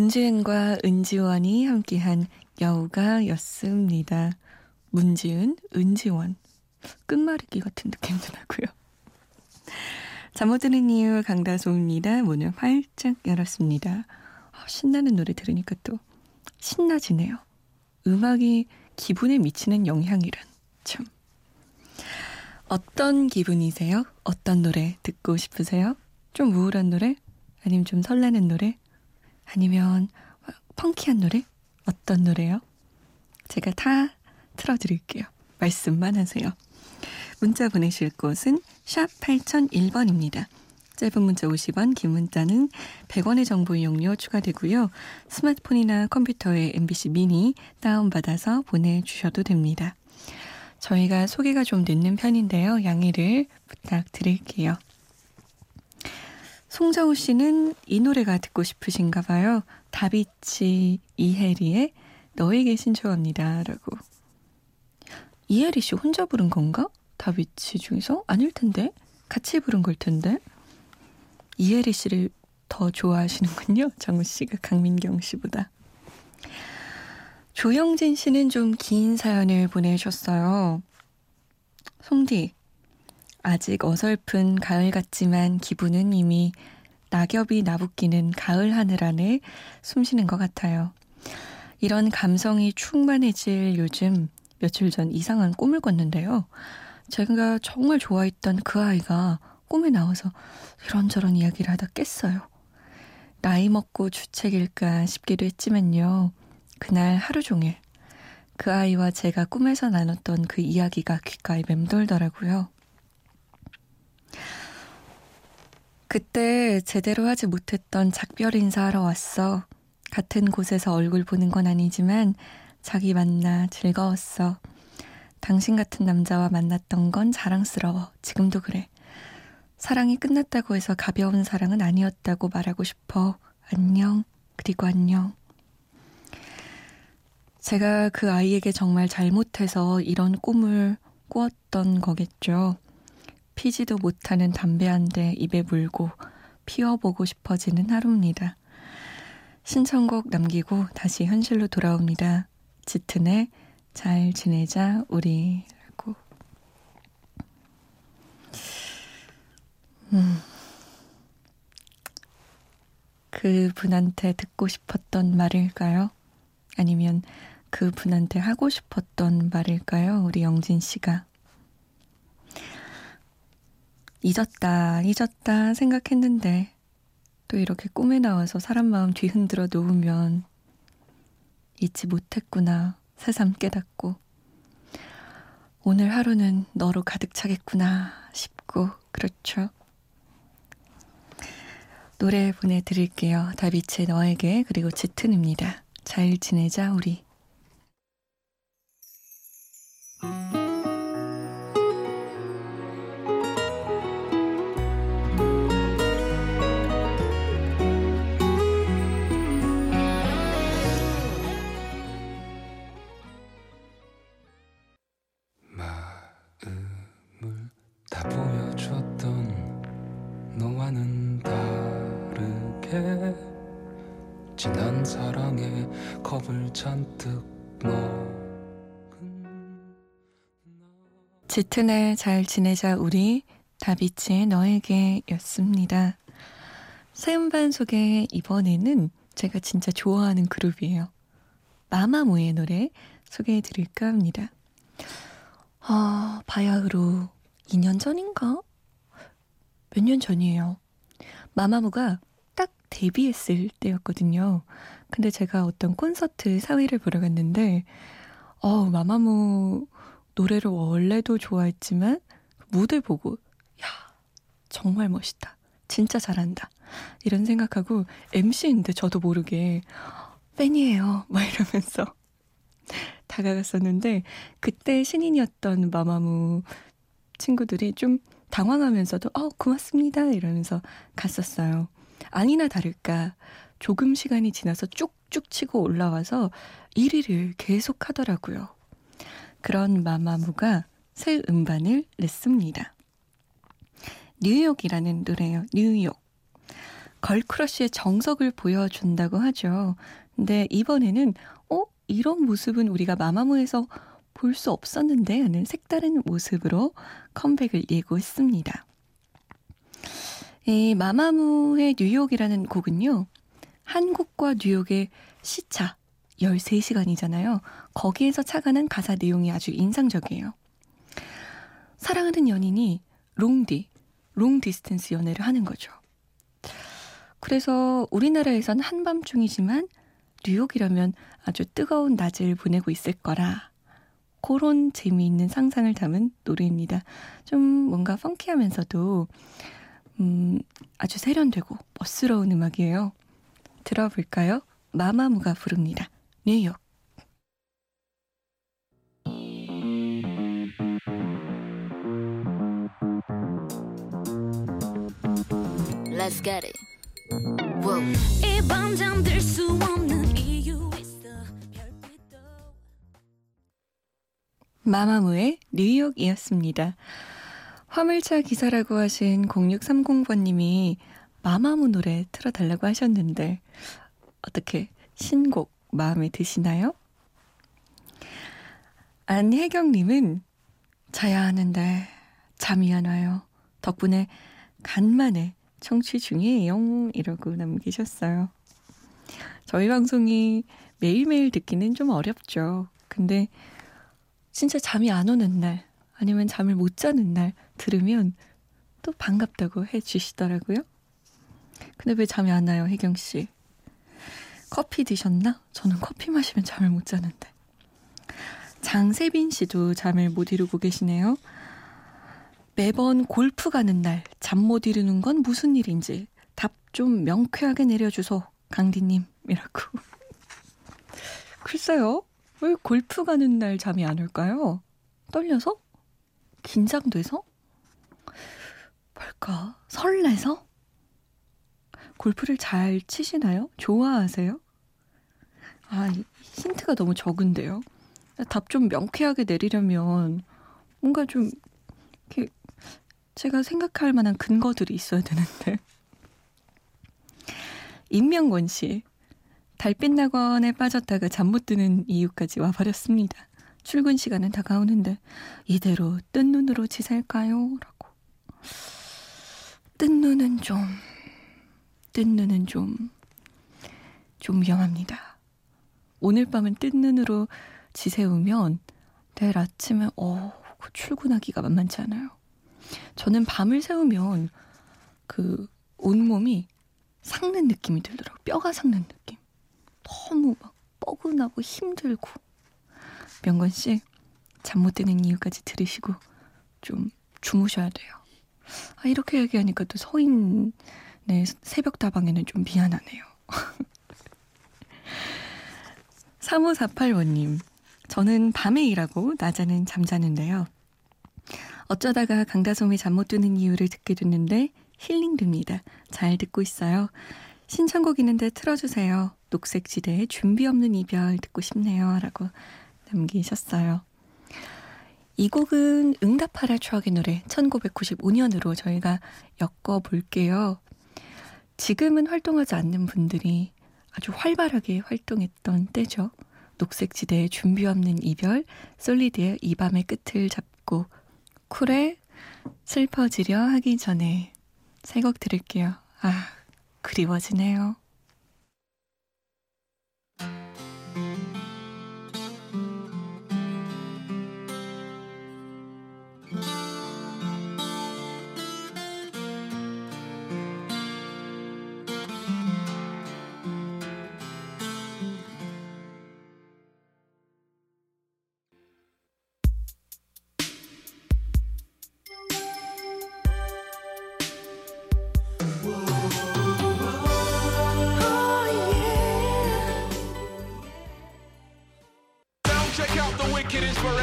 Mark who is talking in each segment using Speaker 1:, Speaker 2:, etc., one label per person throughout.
Speaker 1: 문지은과 은지원이 함께한 여우가였습니다. 문지은, 은지원. 끝말잇기 같은 느낌도 나고요. 잠 못 드는 이유 강다솜입니다. 문을 활짝 열었습니다. 아, 신나는 노래 들으니까 또 신나지네요. 음악이 기분에 미치는 영향이란 참. 어떤 기분이세요? 어떤 노래 듣고 싶으세요? 좀 우울한 노래? 아니면 좀 설레는 노래? 아니면 펑키한 노래? 어떤 노래요? 제가 다 틀어드릴게요. 말씀만 하세요. 문자 보내실 곳은 샵 8001번입니다. 짧은 문자 50원, 긴 문자는 100원의 정보 이용료 추가되고요. 스마트폰이나 컴퓨터에 MBC 미니 다운받아서 보내주셔도 됩니다. 저희가 소개가 좀 늦는 편인데요. 양해를 부탁드릴게요. 송정우 씨는 이 노래가 듣고 싶으신가 봐요. 다비치 이혜리의 너에게 신청합니다. 라고. 이혜리 씨 혼자 부른 건가? 다비치 중에서? 아닐 텐데. 같이 부른 걸 텐데. 이혜리 씨를 더 좋아하시는군요. 정우 씨가 강민경 씨보다. 조영진 씨는 좀 긴 사연을 보내셨어요. 송디, 아직 어설픈 가을 같지만 기분은 이미 낙엽이 나붓기는 가을 하늘 안에 숨쉬는 것 같아요. 이런 감성이 충만해질 요즘 며칠 전 이상한 꿈을 꿨는데요. 제가 정말 좋아했던 그 아이가 꿈에 나와서 이런저런 이야기를 하다 깼어요. 나이 먹고 주책일까 싶기도 했지만요. 그날 하루 종일 그 아이와 제가 꿈에서 나눴던 그 이야기가 귓가에 맴돌더라고요. 그때 제대로 하지 못했던 작별 인사하러 왔어. 같은 곳에서 얼굴 보는 건 아니지만 자기 만나 즐거웠어. 당신 같은 남자와 만났던 건 자랑스러워. 지금도 그래. 사랑이 끝났다고 해서 가벼운 사랑은 아니었다고 말하고 싶어. 안녕. 그리고 안녕. 제가 그 아이에게 정말 잘못해서 이런 꿈을 꾸었던 거겠죠. 피지도 못하는 담배 한 대 입에 물고 피워보고 싶어지는 하루입니다. 신청곡 남기고 다시 현실로 돌아옵니다. 짙은의 잘 지내자 우리라고. 음. 그 분한테 듣고 싶었던 말일까요? 아니면 그 분한테 하고 싶었던 말일까요? 우리 영진 씨가. 잊었다, 잊었다 생각했는데 또 이렇게 꿈에 나와서 사람 마음 뒤흔들어 놓으면 잊지 못했구나 새삼 깨닫고 오늘 하루는 너로 가득 차겠구나 싶고 그렇죠. 노래 보내드릴게요. 다비치 너에게 그리고 짙은입니다. 잘 지내자 우리. 겁을 잔뜩 먹은 짙은에 잘 지내자 우리 다비치의 너에게 였습니다. 사연반 속에 이번에는 제가 진짜 좋아하는 그룹이에요. 마마무의 노래 소개해 드릴까 합니다. 아, 바야흐로 2년 전인가? 몇 년 전이에요. 마마무가 데뷔했을 때였거든요. 근데 제가 어떤 콘서트 사위를 보러 갔는데, 어 마마무 노래를 원래도 좋아했지만 무대 보고 야 정말 멋있다. 진짜 잘한다. 이런 생각하고 MC인데 저도 모르게 팬이에요. 막 이러면서 다가갔었는데 그때 신인이었던 마마무 친구들이 좀 당황하면서도 어 고맙습니다 이러면서 갔었어요. 아니나 다를까 조금 시간이 지나서 쭉쭉 치고 올라와서 1위를 계속 하더라고요. 그런 마마무가 새 음반을 냈습니다. 뉴욕이라는 노래예요. 뉴욕. 걸크러쉬의 정석을 보여준다고 하죠. 근데 이번에는 어 이런 모습은 우리가 마마무에서 볼 수 없었는데 하는 색다른 모습으로 컴백을 예고했습니다. 이 마마무의 뉴욕이라는 곡은요. 한국과 뉴욕의 시차 13시간이잖아요. 거기에서 착안한 가사 내용이 아주 인상적이에요. 사랑하는 연인이 롱디, long distance 연애를 하는 거죠. 그래서 우리나라에선 한밤중이지만 뉴욕이라면 아주 뜨거운 낮을 보내고 있을 거라. 그런 재미있는 상상을 담은 노래입니다. 좀 뭔가 펑키하면서도 음, 아주 세련되고 멋스러운 음악이에요. 들어볼까요? 마마무가 부릅니다. 뉴욕. Let's get it. 이밤 잠들 수 없는 이유 있어 별빛도 마마무의 뉴욕이었습니다. 화물차 기사라고 하신 0630번님이 마마무 노래 틀어달라고 하셨는데 어떻게 신곡 마음에 드시나요? 안혜경님은 자야 하는데 잠이 안 와요. 덕분에 간만에 청취 중이에요. 이러고 남기셨어요. 저희 방송이 매일매일 듣기는 좀 어렵죠. 근데 진짜 잠이 안 오는 날, 아니면 잠을 못 자는 날 들으면 또 반갑다고 해 주시더라고요. 근데 왜 잠이 안 와요, 혜경 씨? 커피 드셨나? 저는 커피 마시면 잠을 못 자는데. 장세빈 씨도 잠을 못 이루고 계시네요. 매번 골프 가는 날 잠 못 이루는 건 무슨 일인지 답 좀 명쾌하게 내려주소 강디님이라고. 글쎄요. 왜 골프 가는 날 잠이 안 올까요? 떨려서? 긴장돼서? 뭘까? 설레서? 골프를 잘 치시나요? 좋아하세요? 아, 힌트가 너무 적은데요. 답 좀 명쾌하게 내리려면 뭔가 좀 이렇게 제가 생각할 만한 근거들이 있어야 되는데. 임명권 씨. 달빛 낙원에 빠졌다가 잠 못 드는 이유까지 와버렸습니다. 출근 시간은 다가오는데 이대로 뜬 눈으로 지살까요? 라고. 뜬 눈은 좀, 뜬 눈은 좀, 좀 위험합니다. 오늘 밤은 뜬 눈으로 지새우면 내일 아침에, 어, 출근하기가 만만치 않아요. 저는 밤을 새우면 그 온몸이 삭는 느낌이 들더라고요. 뼈가 삭는 느낌. 너무 막 뻐근하고 힘들고. 명건 씨, 잠 못 드는 이유까지 들으시고 좀 주무셔야 돼요. 아, 이렇게 얘기하니까 또 서인 의 새벽 다방에는 좀 미안하네요. 3548번님, 저는 밤에 일하고 낮에는 잠자는데요. 어쩌다가 강다솜이 잠못 드는 이유를 듣게 됐는데 힐링됩니다. 잘 듣고 있어요. 신청곡 있는데 틀어주세요. 녹색지대의 준비 없는 이별 듣고 싶네요. 라고 남기셨어요. 이 곡은 응답하라 추억의 노래 1995년으로 저희가 엮어볼게요. 지금은 활동하지 않는 분들이 아주 활발하게 활동했던 때죠. 녹색지대의 준비 없는 이별, 솔리드의 이 밤의 끝을 잡고 쿨에 슬퍼지려 하기 전에 새곡 들을게요. 아, 그리워지네요.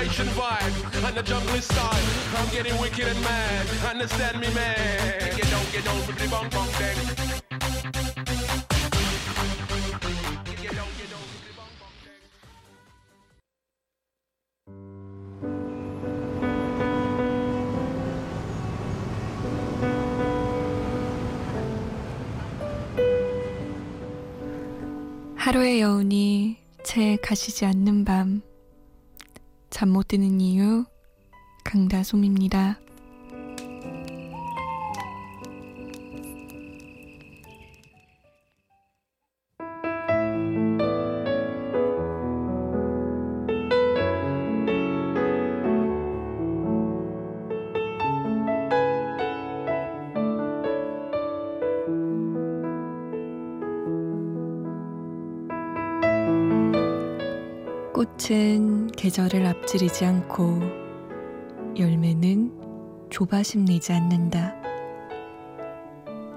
Speaker 2: Inspiration vibe and the jungle style. I'm getting wicked and mad. Understand me, man? Get down, get down with the bong bong thing.
Speaker 1: 하루의 여운이 채 가시지 않는 밤. 잠 못 드는 이유, 강다솜입니다. 꽃은 계절을 앞지르지 않고 열매는 조바심 내지 않는다.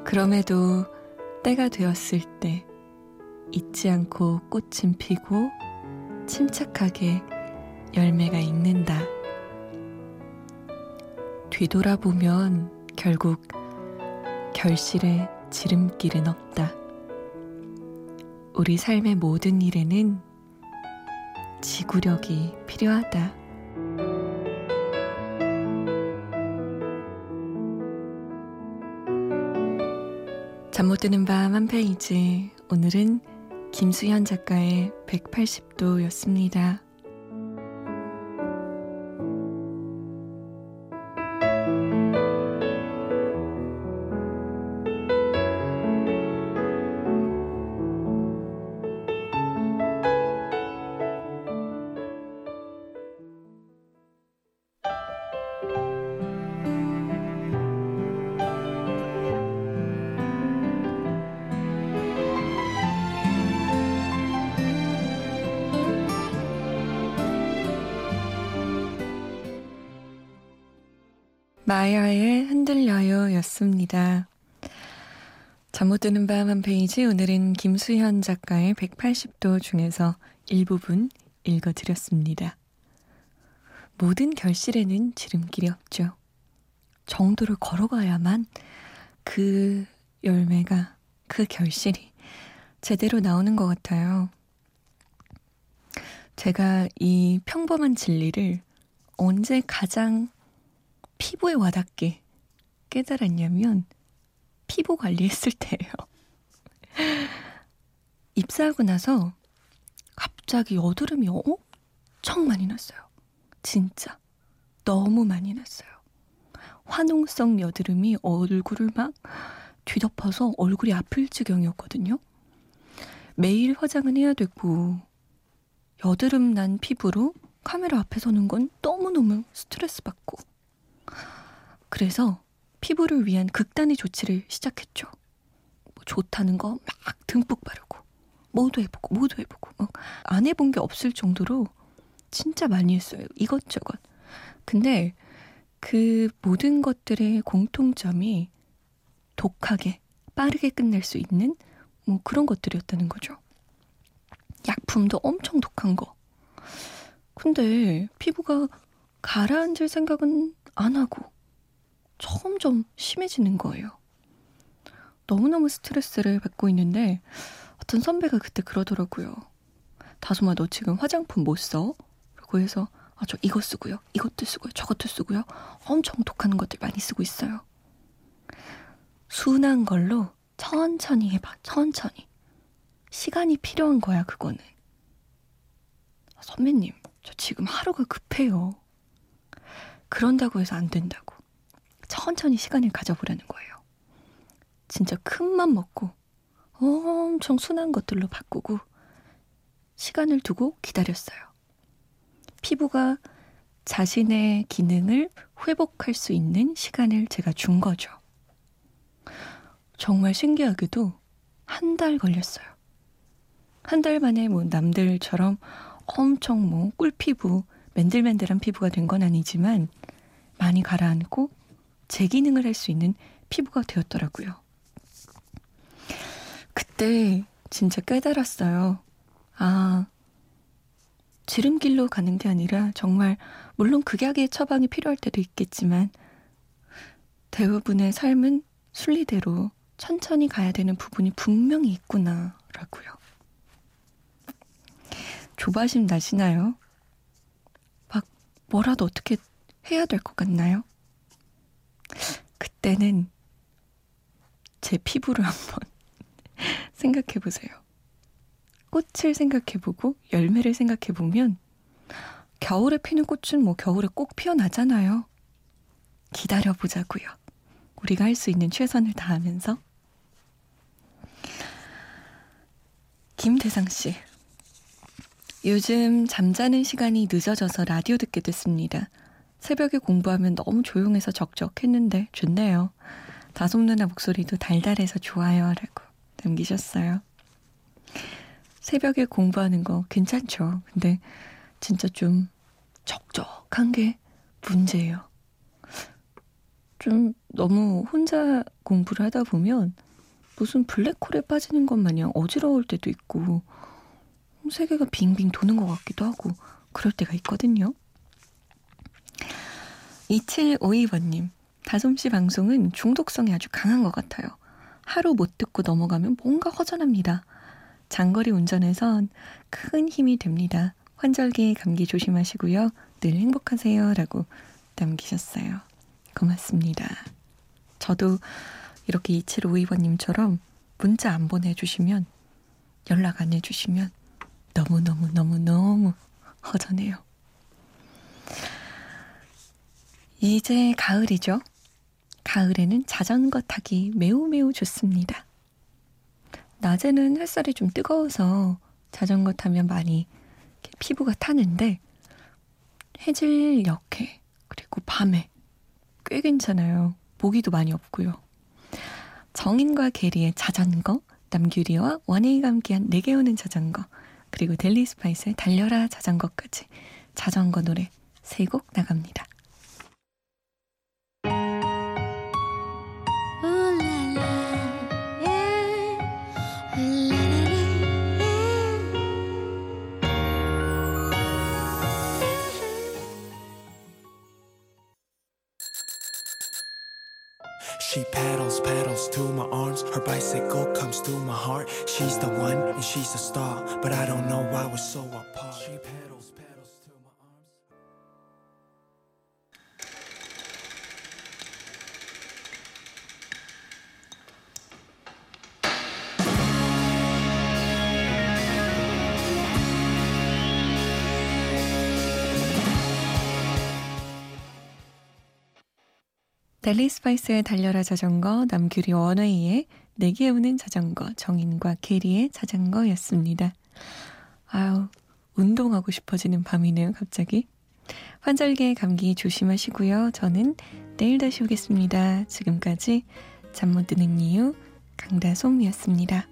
Speaker 1: 그럼에도 때가 되었을 때 잊지 않고 꽃은 피고 침착하게 열매가 익는다. 뒤돌아보면 결국 결실의 지름길은 없다. 우리 삶의 모든 일에는 지구력이 필요하다. 잠 못 드는 밤 한 페이지. 오늘은 김수현 작가의 180도였습니다. 마야의 흔들려요 였습니다. 잠 못 드는 밤 한 페이지 오늘은 김수현 작가의 180도 중에서 일부분 읽어드렸습니다. 모든 결실에는 지름길이 없죠. 정도를 걸어가야만 그 열매가, 그 결실이 제대로 나오는 것 같아요. 제가 이 평범한 진리를 언제 가장 피부에 와닿게 깨달았냐면 피부 관리했을 때예요. 입사하고 나서 갑자기 여드름이 엄청 많이 났어요. 진짜 너무 많이 났어요. 화농성 여드름이 얼굴을 막 뒤덮어서 얼굴이 아플 지경이었거든요. 매일 화장은 해야 되고 여드름 난 피부로 카메라 앞에 서는 건 너무너무 스트레스 받고 그래서 피부를 위한 극단의 조치를 시작했죠. 뭐 좋다는 거 막 듬뿍 바르고 모두 해보고 모두 해보고 막 안 해본 게 없을 정도로 진짜 많이 했어요. 이것저것. 근데 그 모든 것들의 공통점이 독하게 빠르게 끝낼 수 있는 뭐 그런 것들이었다는 거죠. 약품도 엄청 독한 거. 근데 피부가 가라앉을 생각은 안 하고 점점 심해지는 거예요. 너무너무 스트레스를 받고 있는데 어떤 선배가 그때 그러더라고요. 다솜아 너 지금 화장품 못 써? 그리고 해서 아, 저 이거 쓰고요. 이것도 쓰고요. 저것도 쓰고요. 엄청 독한 것들 많이 쓰고 있어요. 순한 걸로 천천히 해봐. 천천히. 시간이 필요한 거야, 그거는. 아, 선배님, 저 지금 하루가 급해요. 그런다고 해서 안 된다고. 천천히 시간을 가져보라는 거예요. 진짜 큰 맘 먹고 엄청 순한 것들로 바꾸고 시간을 두고 기다렸어요. 피부가 자신의 기능을 회복할 수 있는 시간을 제가 준 거죠. 정말 신기하게도 한 달 걸렸어요. 한 달 만에 뭐 남들처럼 엄청 뭐 꿀피부, 맨들맨들한 피부가 된 건 아니지만 많이 가라앉고 제 기능을 할 수 있는 피부가 되었더라고요. 그때 진짜 깨달았어요. 아, 지름길로 가는 게 아니라 정말 물론 극약의 처방이 필요할 때도 있겠지만 대부분의 삶은 순리대로 천천히 가야 되는 부분이 분명히 있구나라고요. 조바심 나시나요? 막 뭐라도 어떻게 해야 될 것 같나요? 그때는 제 피부를 한번 생각해 보세요. 꽃을 생각해 보고 열매를 생각해 보면 겨울에 피는 꽃은 뭐 겨울에 꼭 피어나잖아요. 기다려 보자고요. 우리가 할 수 있는 최선을 다하면서. 김대상 씨. 요즘 잠자는 시간이 늦어져서 라디오 듣게 됐습니다. 새벽에 공부하면 너무 조용해서 적적했는데 좋네요. 다솜 누나 목소리도 달달해서 좋아요. 라고 남기셨어요. 새벽에 공부하는 거 괜찮죠. 근데 진짜 좀 적적한 게 문제예요. 좀 너무 혼자 공부를 하다 보면 무슨 블랙홀에 빠지는 것 마냥 어지러울 때도 있고 세계가 빙빙 도는 것 같기도 하고 그럴 때가 있거든요. 2752번님, 다솜씨 방송은 중독성이 아주 강한 것 같아요. 하루 못 듣고 넘어가면 뭔가 허전합니다. 장거리 운전에선 큰 힘이 됩니다. 환절기 감기 조심하시고요. 늘 행복하세요. 라고 남기셨어요. 고맙습니다. 저도 이렇게 2752번님처럼 문자 안 보내주시면 연락 안 해주시면 너무너무너무너무 허전해요. 이제 가을이죠. 가을에는 자전거 타기 매우 매우 좋습니다. 낮에는 햇살이 좀 뜨거워서 자전거 타면 많이 피부가 타는데 해질 역해 그리고 밤에 꽤 괜찮아요. 모기도 많이 없고요. 정인과 게리의 자전거, 남규리와 원혜이가 함께한 내게 오는 자전거, 그리고 델리 스파이스의 달려라 자전거까지 자전거 노래 세곡 나갑니다. Pedals to my arms. Her bicycle comes to my heart. She's the one and she's a star. But I don't know why we're so apart. She pedals, pedals to my arms. 델리 스파이스의 달려라 자전거, 남규리 원웨이의 내게 오는 자전거, 정인과 게리의 자전거였습니다. 아유, 운동하고 싶어지는 밤이네요, 갑자기. 환절기에 감기 조심하시고요. 저는 내일 다시 오겠습니다. 지금까지 잠 못 드는 이유 강다솜이었습니다.